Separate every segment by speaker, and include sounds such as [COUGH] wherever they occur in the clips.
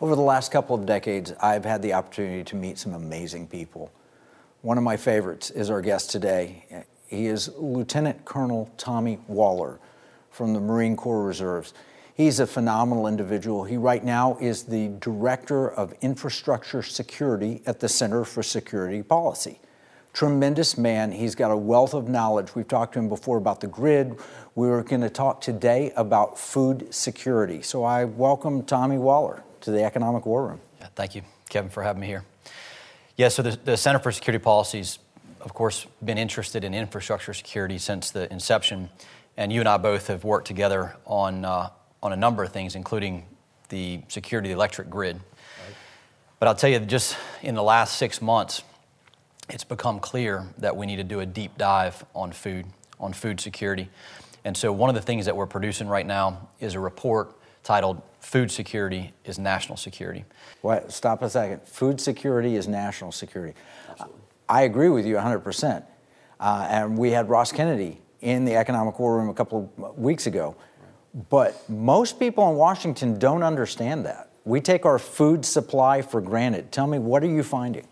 Speaker 1: Over the last couple of decades, I've had the opportunity to meet some amazing people. One of my favorites is our guest today. He is Lieutenant Colonel Tommy Waller from the Marine Corps Reserves. He's a phenomenal individual. He right now is the Director of Infrastructure Security at the Center for Security Policy. Tremendous man. He's got a wealth of knowledge. We've talked to him before about the grid. We are going to talk today about food security. So I welcome Tommy Waller to the Economic War Room.
Speaker 2: Yeah, thank you, Kevin, for having me here. Yeah, so the, the Center for Security Policy's, of course, been interested in infrastructure security since the inception, and you and I both have worked together on uh, on a number of things, including the security of the electric grid. Right. But I'll tell you, just in the last six months, it's become clear that we need to do a deep dive on food, on food security. And so, one of the things that we're producing right now is a report titled Food Security is National Security.
Speaker 1: What? Stop a second. Food security is national security. Absolutely. I agree with you 100%. Uh, and we had Ross Kennedy in the Economic War Room a couple of weeks ago. But most people in Washington don't understand that. We take our food supply for granted. Tell me, what are you finding?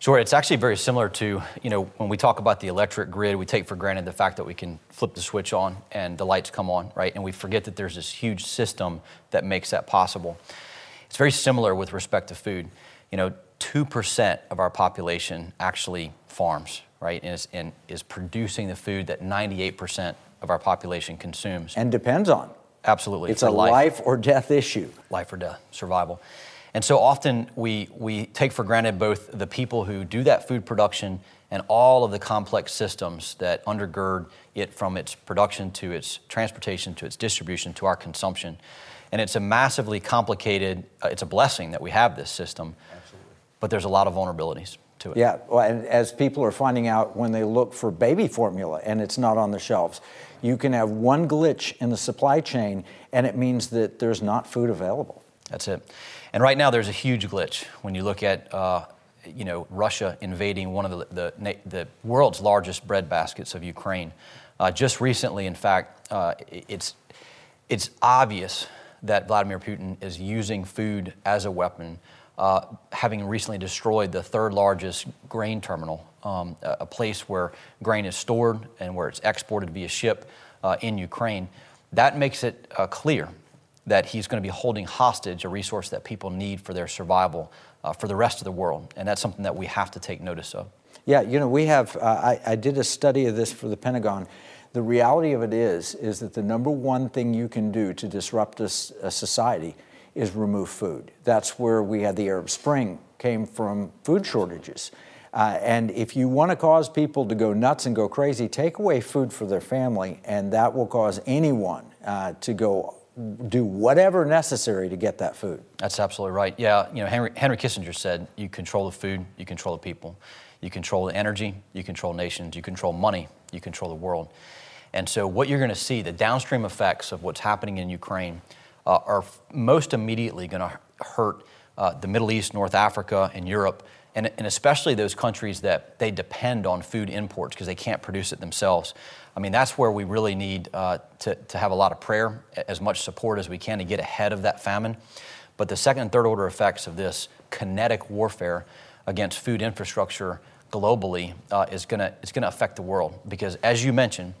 Speaker 2: Sure, it's actually very similar to, you know, when we talk about the electric grid, we take for granted the fact that we can flip the switch on and the lights come on, right? And we forget that there's this huge system that makes that possible. It's very similar with respect to food. You know, 2% of our population actually farms, right? And is, and is producing the food that 98% of our population consumes.
Speaker 1: And depends on.
Speaker 2: Absolutely.
Speaker 1: It's a life. life or death issue.
Speaker 2: Life or death, survival. And so often we, we take for granted both the people who do that food production and all of the complex systems that undergird it from its production to its transportation to its distribution to our consumption. And it's a massively complicated, uh, it's a blessing that we have this system, Absolutely. but there's a lot of vulnerabilities to it.
Speaker 1: Yeah, well, and as people are finding out when they look for baby formula and it's not on the shelves, you can have one glitch in the supply chain and it means that there's not food available.
Speaker 2: That's it. And right now, there's a huge glitch when you look at uh, you know, Russia invading one of the, the, the, world's largest bread baskets of Ukraine. Uh, just recently, in fact, uh, it's, it's obvious that Vladimir Putin is using food as a weapon, uh, having recently destroyed the third largest grain terminal, um, a place where grain is stored and where it's exported via ship uh, in Ukraine. That makes it uh, clear that he's going to be holding hostage a resource that people need for their survival uh, for the rest of the world. And that's something that we have to take notice of.
Speaker 1: Yeah, you know, we have, uh, I, I did a study of this for the Pentagon. The reality of it is, is that the number one thing you can do to disrupt a, a society is remove food. That's where we had the Arab Spring came from food shortages. Uh, and if you want to cause people to go nuts and go crazy, take away food for their family, and that will cause anyone uh, to go do whatever necessary to get that food.
Speaker 2: That's absolutely right. Yeah, you know, Henry, Henry Kissinger said, you control the food, you control the people. You control the energy, you control nations, you control money, you control the world. And so, what you're going to see, the downstream effects of what's happening in Ukraine, uh, are most immediately going to hurt uh, the Middle East, North Africa, and Europe, and, and especially those countries that they depend on food imports because they can't produce it themselves. I mean, that's where we really need uh, to, to have a lot of prayer, as much support as we can to get ahead of that famine. But the second and third order effects of this kinetic warfare against food infrastructure globally uh, is going to is going to affect the world because, as you mentioned,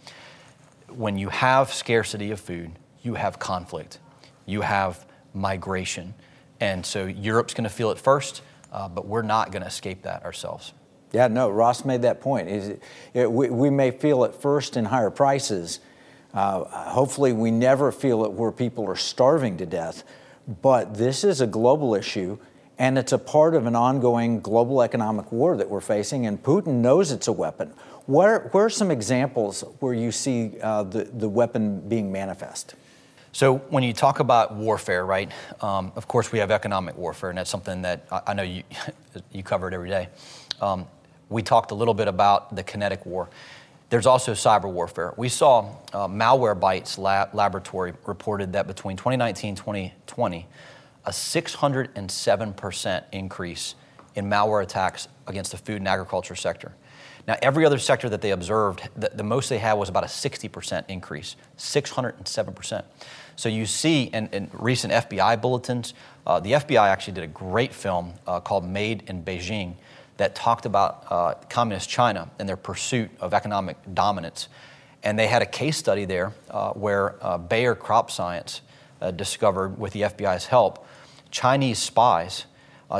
Speaker 2: when you have scarcity of food, you have conflict, you have migration, and so Europe's going to feel it first, uh, but we're not going to escape that ourselves.
Speaker 1: Yeah, no, Ross made that point. It, it, we, we, may feel it first in higher prices. Uh, hopefully, we never feel it where people are starving to death. But this is a global issue, and it's a part of an ongoing global economic war that we're facing, and Putin knows it's a weapon. Where, where are some examples where you see uh, the, the weapon being manifest?
Speaker 2: So when you talk about warfare, right? Um, of course, we have economic warfare, and that's something that I, I know you [LAUGHS] you cover it every day. Um, we talked a little bit about the kinetic war. There's also cyber warfare. We saw uh, Malwarebytes lab- Laboratory reported that between 2019 and 2020, a 607% increase in malware attacks against the food and agriculture sector. Now, every other sector that they observed, the, the most they had was about a 60% increase, 607%. So you see in, in recent FBI bulletins, uh, the FBI actually did a great film uh, called Made in Beijing that talked about uh, communist China and their pursuit of economic dominance. And they had a case study there uh, where uh, Bayer Crop Science uh, discovered, with the FBI's help, Chinese spies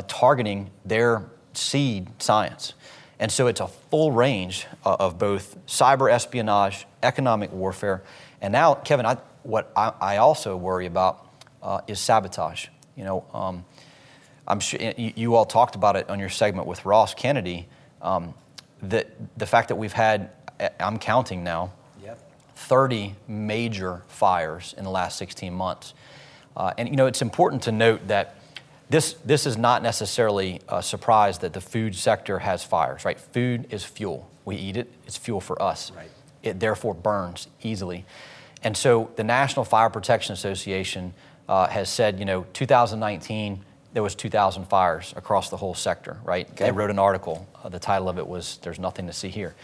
Speaker 2: targeting their seed science. And so it's a full range of both cyber espionage, economic warfare, and now, Kevin, I, what I, I also worry about uh, is sabotage. You know, um, I'm sure you, you, all talked about it on your segment with Ross Kennedy. Um, that the fact that we've had, I'm counting now, yep. 30 major fires in the last 16 months. Uh, and you know, it's important to note that this, this is not necessarily a surprise that the food sector has fires, right? Food is fuel. We eat it, it's fuel for us. Right. It therefore burns easily. And so the National Fire Protection Association uh, has said, you know, 2019, there was 2,000 fires across the whole sector, right? Okay. They wrote an article. Uh, the title of it was "There's Nothing to See Here,"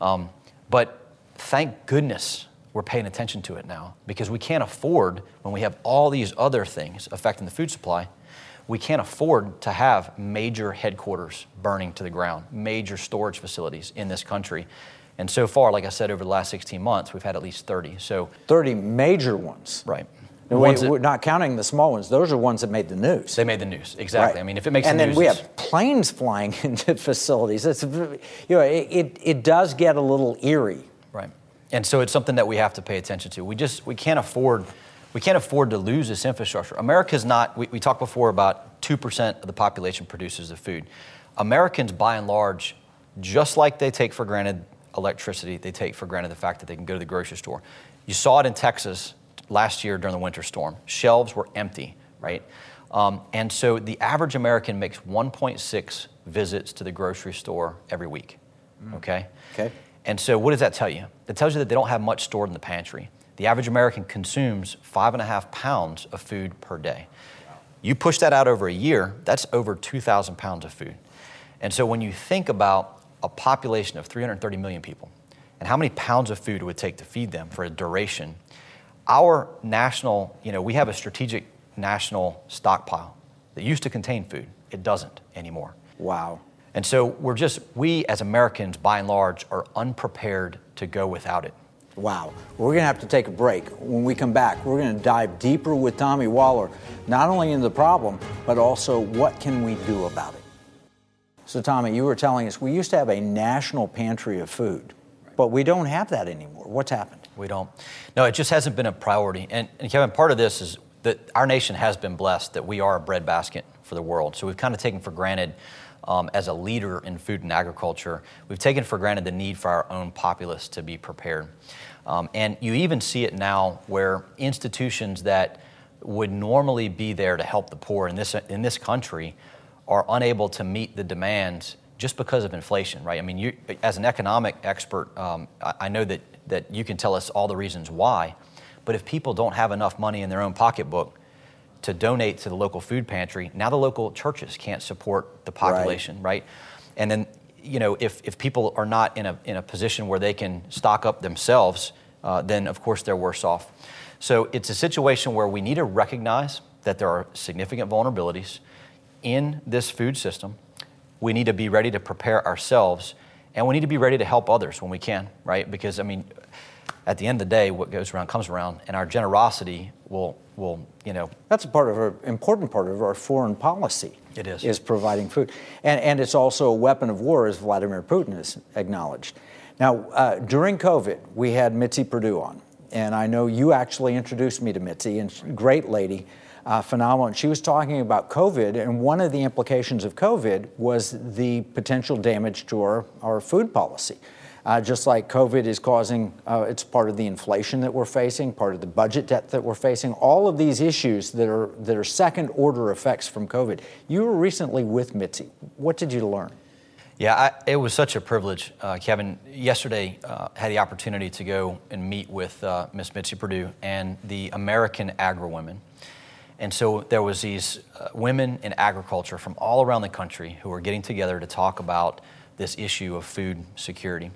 Speaker 2: um, but thank goodness we're paying attention to it now because we can't afford when we have all these other things affecting the food supply. We can't afford to have major headquarters burning to the ground, major storage facilities in this country. And so far, like I said, over the last 16 months, we've had at least 30. So
Speaker 1: 30 major ones.
Speaker 2: Right.
Speaker 1: And we, are not counting the small ones. Those are ones that made the news.
Speaker 2: They made the news, exactly. Right. I mean, if it makes
Speaker 1: and
Speaker 2: the
Speaker 1: news, and then we have planes flying [LAUGHS] into facilities. It's, you know, it, it, it does get a little eerie.
Speaker 2: Right. And so it's something that we have to pay attention to. We just we can't afford we can't afford to lose this infrastructure. America's not. We, we talked before about two percent of the population produces the food. Americans, by and large, just like they take for granted electricity, they take for granted the fact that they can go to the grocery store. You saw it in Texas last year during the winter storm. Shelves were empty, right? Um, and so the average American makes 1.6 visits to the grocery store every week, mm. okay?
Speaker 1: Okay.
Speaker 2: And so what does that tell you? It tells you that they don't have much stored in the pantry. The average American consumes five and a half pounds of food per day. You push that out over a year, that's over 2,000 pounds of food. And so when you think about a population of 330 million people and how many pounds of food it would take to feed them for a duration, our national, you know, we have a strategic national stockpile that used to contain food. It doesn't anymore.
Speaker 1: Wow.
Speaker 2: And so we're just, we as Americans, by and large, are unprepared to go without it.
Speaker 1: Wow. We're going to have to take a break. When we come back, we're going to dive deeper with Tommy Waller, not only into the problem, but also what can we do about it. So, Tommy, you were telling us we used to have a national pantry of food, but we don't have that anymore. What's happened?
Speaker 2: We don't. No, it just hasn't been a priority. And, and Kevin, part of this is that our nation has been blessed that we are a breadbasket for the world. So we've kind of taken for granted, um, as a leader in food and agriculture, we've taken for granted the need for our own populace to be prepared. Um, and you even see it now where institutions that would normally be there to help the poor in this, in this country are unable to meet the demands just because of inflation, right? I mean, you, as an economic expert, um, I, I, know that, that you can tell us all the reasons why, but if people don't have enough money in their own pocketbook to donate to the local food pantry, now the local churches can't support the population, right? right? And then, you know, if, if people are not in a, in a position where they can stock up themselves, uh, then of course they're worse off. So it's a situation where we need to recognize that there are significant vulnerabilities in this food system. We need to be ready to prepare ourselves, and we need to be ready to help others when we can, right? Because, I mean, at the end of the day, what goes around comes around, and our generosity will, will you know.
Speaker 1: That's a part of our important part of our foreign policy.
Speaker 2: It is.
Speaker 1: Is providing food. And, and it's also a weapon of war, as Vladimir Putin has acknowledged. Now, uh, during COVID, we had Mitzi Perdue on, and I know you actually introduced me to Mitzi, and great lady uh, phenomenal. And she was talking about COVID, and one of the implications of COVID was the potential damage to our, our food policy. Uh, just like COVID is causing, uh, it's part of the inflation that we're facing, part of the budget debt that we're facing, all of these issues that are, that are second order effects from COVID. You were recently with Mitzi. What did you learn?
Speaker 2: Yeah, I, it was such a privilege, uh, Kevin. Yesterday, uh, had the opportunity to go and meet with uh, Miss Mitzi Perdue and the American Agri Women. And so there was these uh, women in agriculture from all around the country who were getting together to talk about this issue of food security.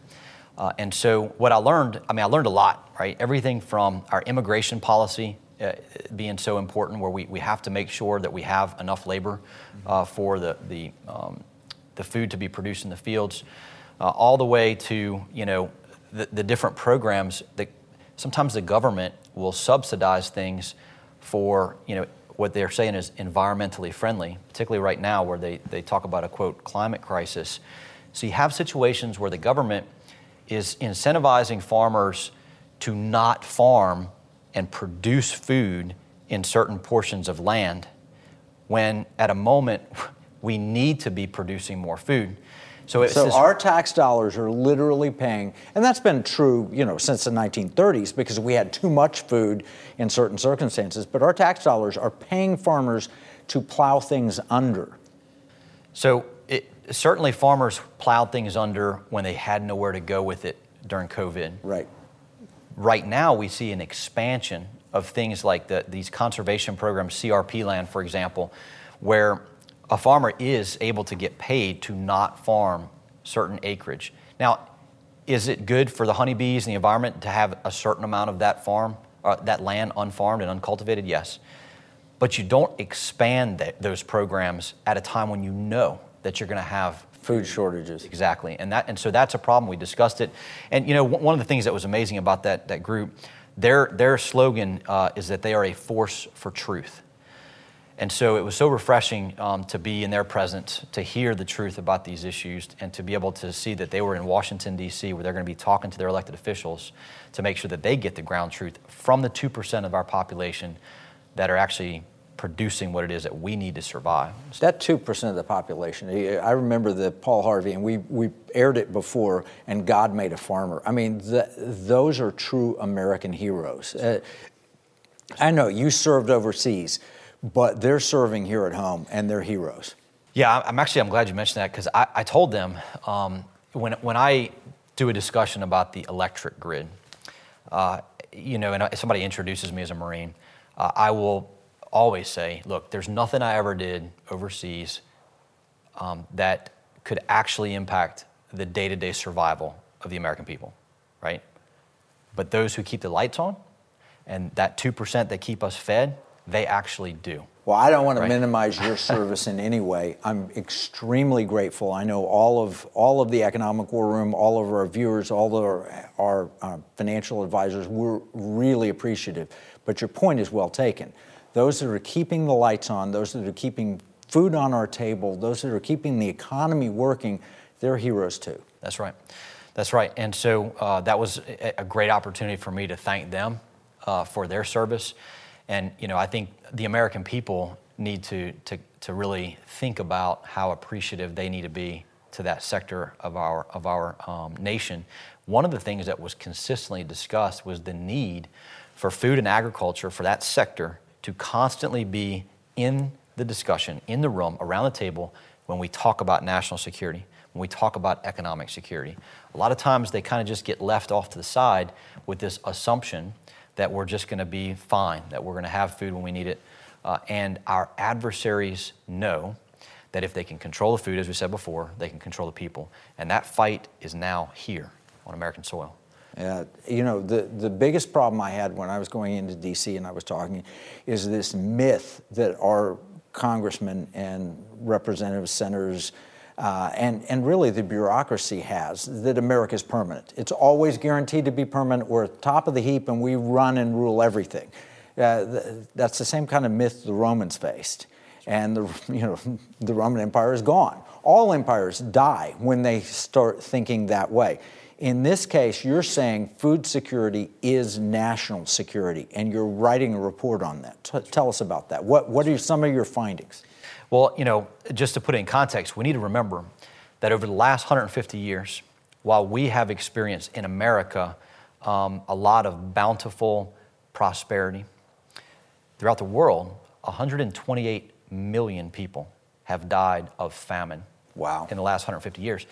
Speaker 2: Uh, and so what I learned, I mean, I learned a lot, right? Everything from our immigration policy uh, being so important, where we, we have to make sure that we have enough labor uh, for the, the, um, the food to be produced in the fields, uh, all the way to you know the, the different programs that sometimes the government will subsidize things for you know what they're saying is environmentally friendly, particularly right now where they, they talk about a quote climate crisis. So you have situations where the government is incentivizing farmers to not farm and produce food in certain portions of land when at a moment [LAUGHS] we need to be producing more food.
Speaker 1: So, so our tax dollars are literally paying, and that's been true, you know, since the 1930s because we had too much food in certain circumstances. But our tax dollars are paying farmers to plow things under.
Speaker 2: So certainly, farmers plowed things under when they had nowhere to go with it during COVID.
Speaker 1: Right.
Speaker 2: Right now, we see an expansion of things like the, these conservation programs, CRP land, for example, where a farmer is able to get paid to not farm certain acreage. Now, is it good for the honeybees and the environment to have a certain amount of that farm, uh, that land unfarmed and uncultivated? Yes. But you don't expand that, those programs at a time when you know that you're going to have
Speaker 1: food shortages.
Speaker 2: Exactly, and that and so that's a problem. We discussed it, and you know one of the things that was amazing about that that group, their their slogan uh, is that they are a force for truth. And so it was so refreshing um, to be in their presence, to hear the truth about these issues, and to be able to see that they were in Washington, D.C., where they're going to be talking to their elected officials to make sure that they get the ground truth from the 2% of our population that are actually producing what it is that we need to survive.
Speaker 1: That 2% of the population, I remember the Paul Harvey, and we, we aired it before, and God made a farmer. I mean, the, those are true American heroes. Uh, I know you served overseas but they're serving here at home and they're heroes.
Speaker 2: Yeah, I'm actually I'm glad you mentioned that because I, I, told them um, when when I do a discussion about the electric grid, uh, you know, and somebody introduces me as a Marine, uh, I will always say, look, there's nothing I ever did overseas um, that could actually impact the day-to-day survival of the American people, right? But those who keep the lights on, and that two percent that keep us fed, they actually do.
Speaker 1: Well, I don't want to right? minimize your [LAUGHS] service in any way. I'm extremely grateful. I know all of all of the economic war room, all of our viewers, all of our, our uh, financial advisors. We're really appreciative. But your point is well taken. Those that are keeping the lights on, those that are keeping food on our table, those that are keeping the economy working, they're heroes too.
Speaker 2: That's right. That's right. And so uh, that was a great opportunity for me to thank them uh, for their service. And you know, I think the American people need to, to, to really think about how appreciative they need to be to that sector of our, of our um, nation. One of the things that was consistently discussed was the need for food and agriculture, for that sector, to constantly be in the discussion, in the room, around the table, when we talk about national security, when we talk about economic security. A lot of times they kind of just get left off to the side with this assumption that we're just going to be fine, that we're going to have food when we need it. Uh, and our adversaries know that if they can control the food, as we said before, they can control the people. And that fight is now here on American soil.
Speaker 1: Yeah, you know, the, the biggest problem I had when I was going into DC and I was talking is this myth that our congressmen and representatives, senators, uh, and, and really the bureaucracy has that America is permanent. It's always guaranteed to be permanent. We're top of the heap and we run and rule everything. Uh, th- that's the same kind of myth the Romans faced. And the, [LAUGHS] you know, the Roman Empire is gone. All empires die when they start thinking that way. In this case, you're saying food security is national security, and you're writing a report on that. T- tell us about that. What, what are some of your findings?
Speaker 2: Well, you know, just to put it in context, we need to remember that over the last 150 years, while we have experienced in America um, a lot of bountiful prosperity, throughout the world, 128 million people have died of famine.
Speaker 1: Wow.
Speaker 2: In the last 150 years.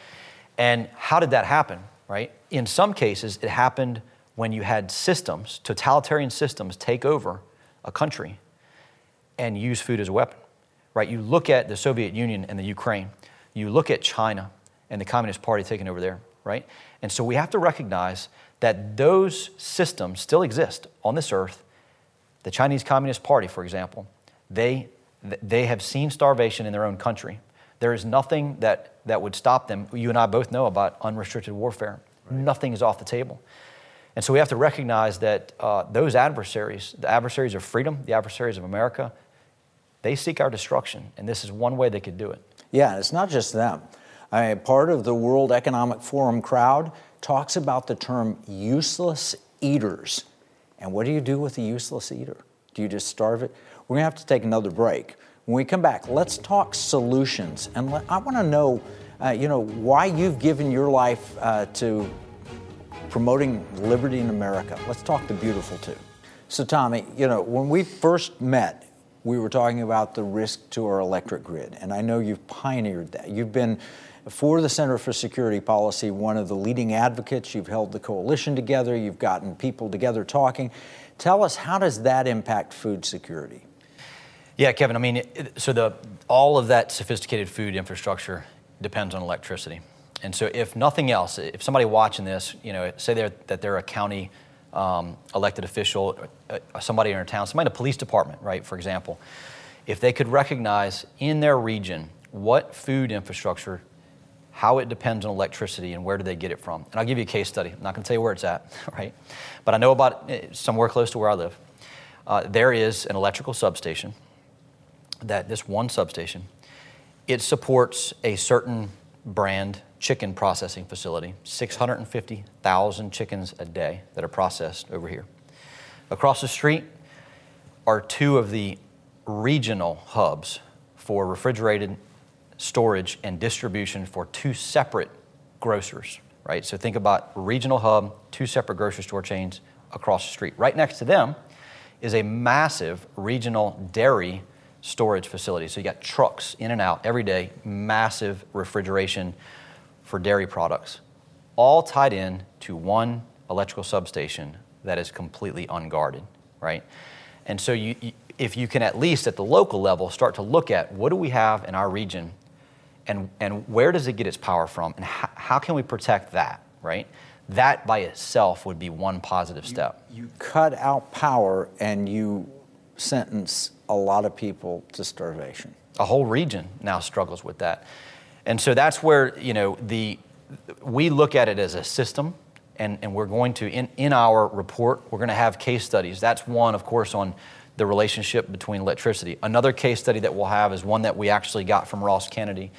Speaker 2: And how did that happen, right? In some cases, it happened when you had systems, totalitarian systems, take over a country and use food as a weapon right? You look at the Soviet Union and the Ukraine, you look at China and the Communist Party taking over there, right? And so we have to recognize that those systems still exist on this earth The Chinese Communist Party, for example, they, they have seen starvation in their own country. There is nothing that, that would stop them. You and I both know about unrestricted warfare. Right. Nothing is off the table. And so we have to recognize that uh, those adversaries, the adversaries of freedom, the adversaries of America, they seek our destruction. And this is one way they could do it.
Speaker 1: Yeah, and it's not just them. I mean, part of the World Economic Forum crowd talks about the term useless eaters. And what do you do with a useless eater? Do you just starve it? We're going to have to take another break. When we come back, let's talk solutions. And let, I want to know, uh, you know, why you've given your life uh, to promoting liberty in America. Let's talk the beautiful too. So, Tommy, you know, when we first met, we were talking about the risk to our electric grid, and I know you've pioneered that. You've been for the Center for Security Policy, one of the leading advocates. You've held the coalition together, you've gotten people together talking. Tell us, how does that impact food security?
Speaker 2: Yeah, Kevin, I mean, so the, all of that sophisticated food infrastructure depends on electricity. And so, if nothing else, if somebody watching this, you know, say they're, that they're a county um, elected official, uh, somebody in their town, somebody in a police department, right, for example, if they could recognize in their region what food infrastructure how it depends on electricity and where do they get it from. And I'll give you a case study. I'm not going to tell you where it's at, [LAUGHS] right? But I know about eh, somewhere close to where I live. Uh, there is an electrical substation that this one substation, it supports a certain brand chicken processing facility, 650,000 chickens a day that are processed over here. Across the street are two of the regional hubs for refrigerated storage, and distribution for two separate grocers, right? So think about regional hub, two separate grocery store chains across the street. Right next to them is a massive regional dairy storage facility. So you got trucks in and out every day, massive refrigeration for dairy products, all tied in to one electrical substation that is completely unguarded, right? And so you, if you can at least at the local level start to look at what do we have in our region and, and where does it get its power from and how, how can we protect that right that by itself would be one positive step
Speaker 1: you, you cut out power and you sentence a lot of people to starvation.
Speaker 2: A whole region now struggles with that. And so that's where you know the we look at it as a system and, and we're going to in, in our report we're going to have case studies. That's one of course on the relationship between electricity. Another case study that we'll have is one that we actually got from Ross Kennedy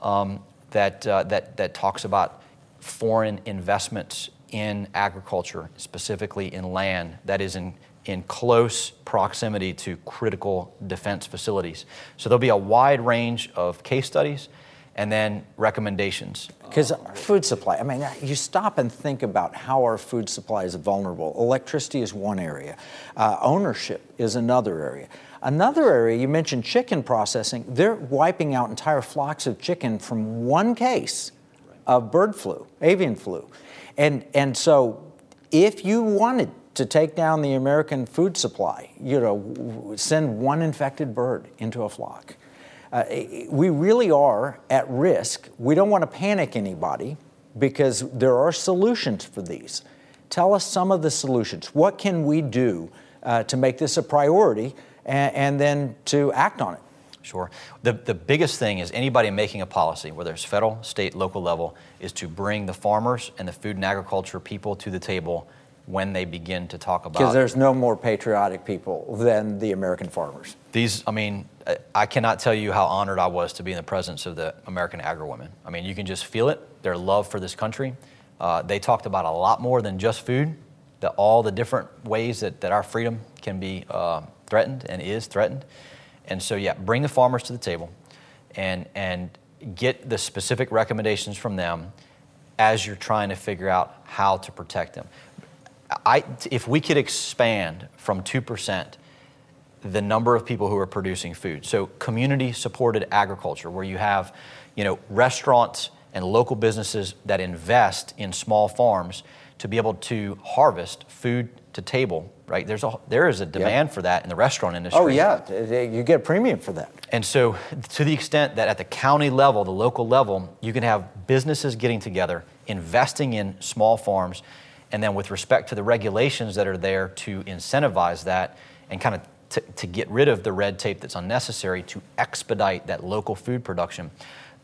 Speaker 2: um, that, uh, that, that talks about foreign investments in agriculture, specifically in land that is in, in close proximity to critical defense facilities. So there'll be a wide range of case studies and then recommendations.
Speaker 1: Because food supply, I mean, you stop and think about how our food supply is vulnerable. Electricity is one area, uh, ownership is another area. Another area, you mentioned chicken processing, they're wiping out entire flocks of chicken from one case of bird flu, avian flu. And, and so if you wanted to take down the American food supply, you know, send one infected bird into a flock. Uh, we really are at risk. We don't want to panic anybody because there are solutions for these. Tell us some of the solutions. What can we do uh, to make this a priority and, and then to act on it?
Speaker 2: Sure. The, the biggest thing is anybody making a policy, whether it's federal, state, local level, is to bring the farmers and the food and agriculture people to the table when they begin to talk about.
Speaker 1: Because there's no more patriotic people than the American farmers.
Speaker 2: These, I mean, I cannot tell you how honored I was to be in the presence of the American agri-women. I mean, you can just feel it, their love for this country. Uh, they talked about a lot more than just food, the, all the different ways that, that our freedom can be uh, threatened and is threatened. And so, yeah, bring the farmers to the table and, and get the specific recommendations from them as you're trying to figure out how to protect them. I, if we could expand from 2% the number of people who are producing food, so community supported agriculture, where you have you know, restaurants and local businesses that invest in small farms to be able to harvest food to table, right? There's a, there is a demand for that in the restaurant oh, industry.
Speaker 1: Oh, yeah. You get a premium for that.
Speaker 2: And so, to the extent that at the county level, the local level, you can have businesses getting together, investing in small farms, and then with respect to the regulations that are there to incentivize that, and kind of t- to get rid of the red tape that's unnecessary to expedite that local food production.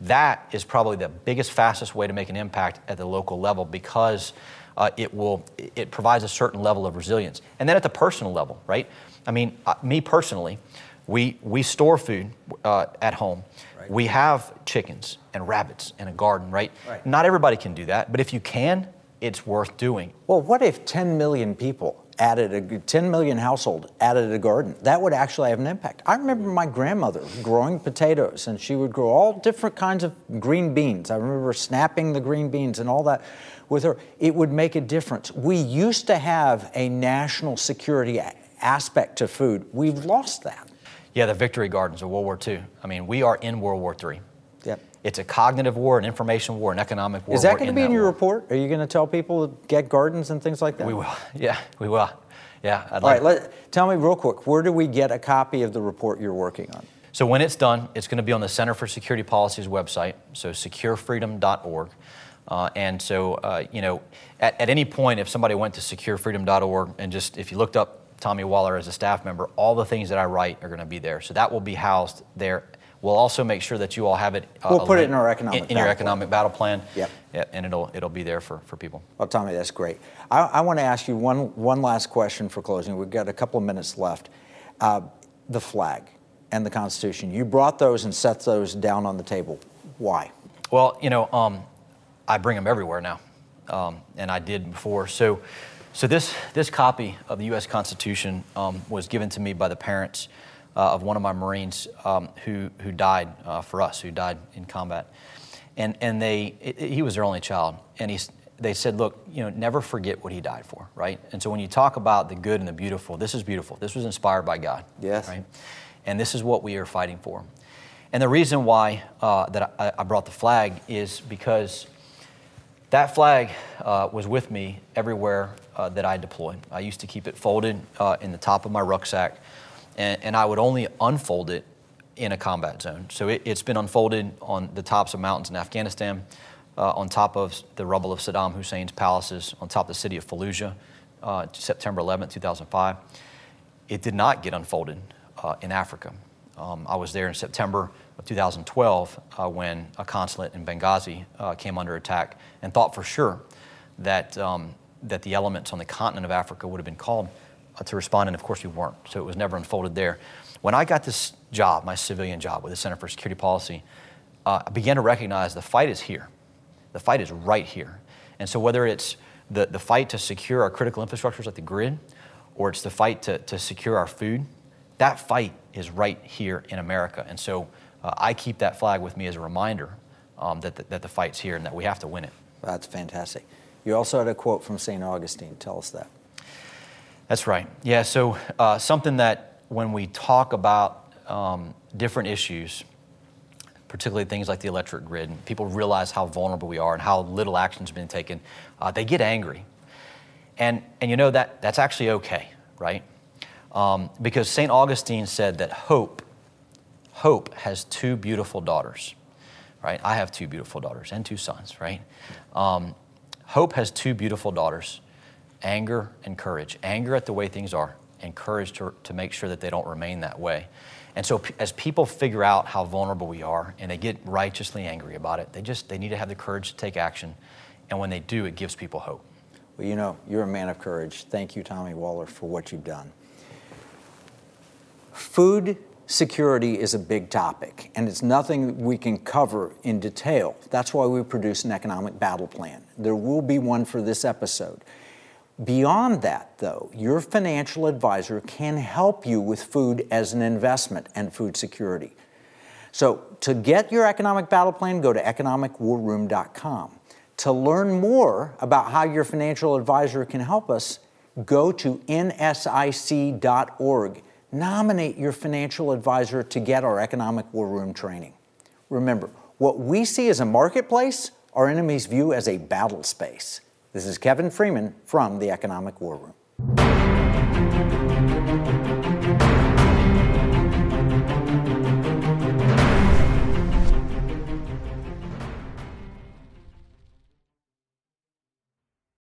Speaker 2: That is probably the biggest, fastest way to make an impact at the local level because uh, it will it provides a certain level of resilience. And then at the personal level, right? I mean, uh, me personally, we we store food uh, at home. Right. We have chickens and rabbits and a garden, right? right? Not everybody can do that, but if you can, it's worth doing.
Speaker 1: Well, what if 10 million people added a 10 million household added a garden? That would actually have an impact. I remember my grandmother growing potatoes and she would grow all different kinds of green beans. I remember snapping the green beans and all that with her. It would make a difference. We used to have a national security aspect to food. We've lost that.
Speaker 2: Yeah the victory gardens of world war ii i mean we are in world war iii. It's a cognitive war, an information war, an economic war.
Speaker 1: Is that going to be in, your war. report? Are you going to tell people to get gardens and things like that?
Speaker 2: We will. [LAUGHS] Yeah, we will. Yeah.
Speaker 1: I'd All like right. Let, tell me real quick. Where do we get a copy of the report you're working on?
Speaker 2: So when it's done, it's going to be on the Center for Security Policy's website. So securefreedom.org. Uh, and so, uh, you know, at, at any point, if somebody went to securefreedom.org and just if you looked up Tommy Waller as a staff member, all the things that I write are going to be there. So that will be housed there We'll also make sure that you all have it.
Speaker 1: Uh, we'll put it in our economic
Speaker 2: in, in your economic battle plan. Yep. yep. And it'll it'll be there for, for people.
Speaker 1: Well, Tommy, that's great. I, I want to ask you one one last question for closing. We've got a couple of minutes left. Uh, the flag and the Constitution. You brought those and set those down on the table. Why?
Speaker 2: Well, you know, um, I bring them everywhere now, um, and I did before. So, so this this copy of the U.S. Constitution um, was given to me by the parents of one of my Marines um, who, who died uh, for us, who died in combat. And, and they, it, he was their only child. And he, they said, look, you know, never forget what he died for, right? And so when you talk about the good and the beautiful, this is beautiful. This was inspired by God.
Speaker 1: Yes.
Speaker 2: Right? And this is what we are fighting for. And the reason why uh, that I, I, brought the flag is because that flag uh, was with me everywhere uh, that I deployed. I used to keep it folded uh, in the top of my rucksack and, and I would only unfold it in a combat zone. So it, has been unfolded on the tops of mountains in Afghanistan, uh, on top of the rubble of Saddam Hussein's palaces, on top of the city of Fallujah, uh, September 11, 2005. It did not get unfolded uh, in Africa. Um, I was there in September of 2012 uh, when a consulate in Benghazi uh, came under attack and thought for sure that, um, that the elements on the continent of Africa would have been called to respond, and of course we weren't. So it was never unfolded there. When I got this job, my civilian job with the Center for Security Policy, uh, I began to recognize the fight is here. The fight is right here. And so whether it's the, the fight to secure our critical infrastructures like the grid, or it's the fight to, to secure our food, that fight is right here in America. And so uh, I keep that flag with me as a reminder um, that, the, that the fight's here and that we have to win it.
Speaker 1: That's fantastic. You also had a quote from St. Augustine. Tell us that.
Speaker 2: That's right. Yeah, so uh, something that when we talk about um, different issues, particularly things like the electric grid, and people realize how vulnerable we are and how little action's been taken, uh, they get angry. And, and you know, that, that's actually okay, right? Um, because St. Augustine said that hope, hope has two beautiful daughters, right? I have two beautiful daughters and two sons, right? Um, hope has two beautiful daughters anger and courage. Anger at the way things are, and courage to, to make sure that they don't remain that way. And so, as people figure out how vulnerable we are and they get righteously angry about it, they just they need to have the courage to take action. And when they do, it gives people hope.
Speaker 1: Well, you know, you're a man of courage. Thank you, Tommy Waller, for what you've done. Food security is a big topic, and it's nothing we can cover in detail. That's why we produce an economic battle plan. There will be one for this episode. Beyond that, though, your financial advisor can help you with food as an investment and food security. So, to get your economic battle plan, go to economicwarroom.com. To learn more about how your financial advisor can help us, go to nsic.org. Nominate your financial advisor to get our Economic War Room training. Remember, what we see as a marketplace, our enemies view as a battle space. This is Kevin Freeman from the Economic War Room.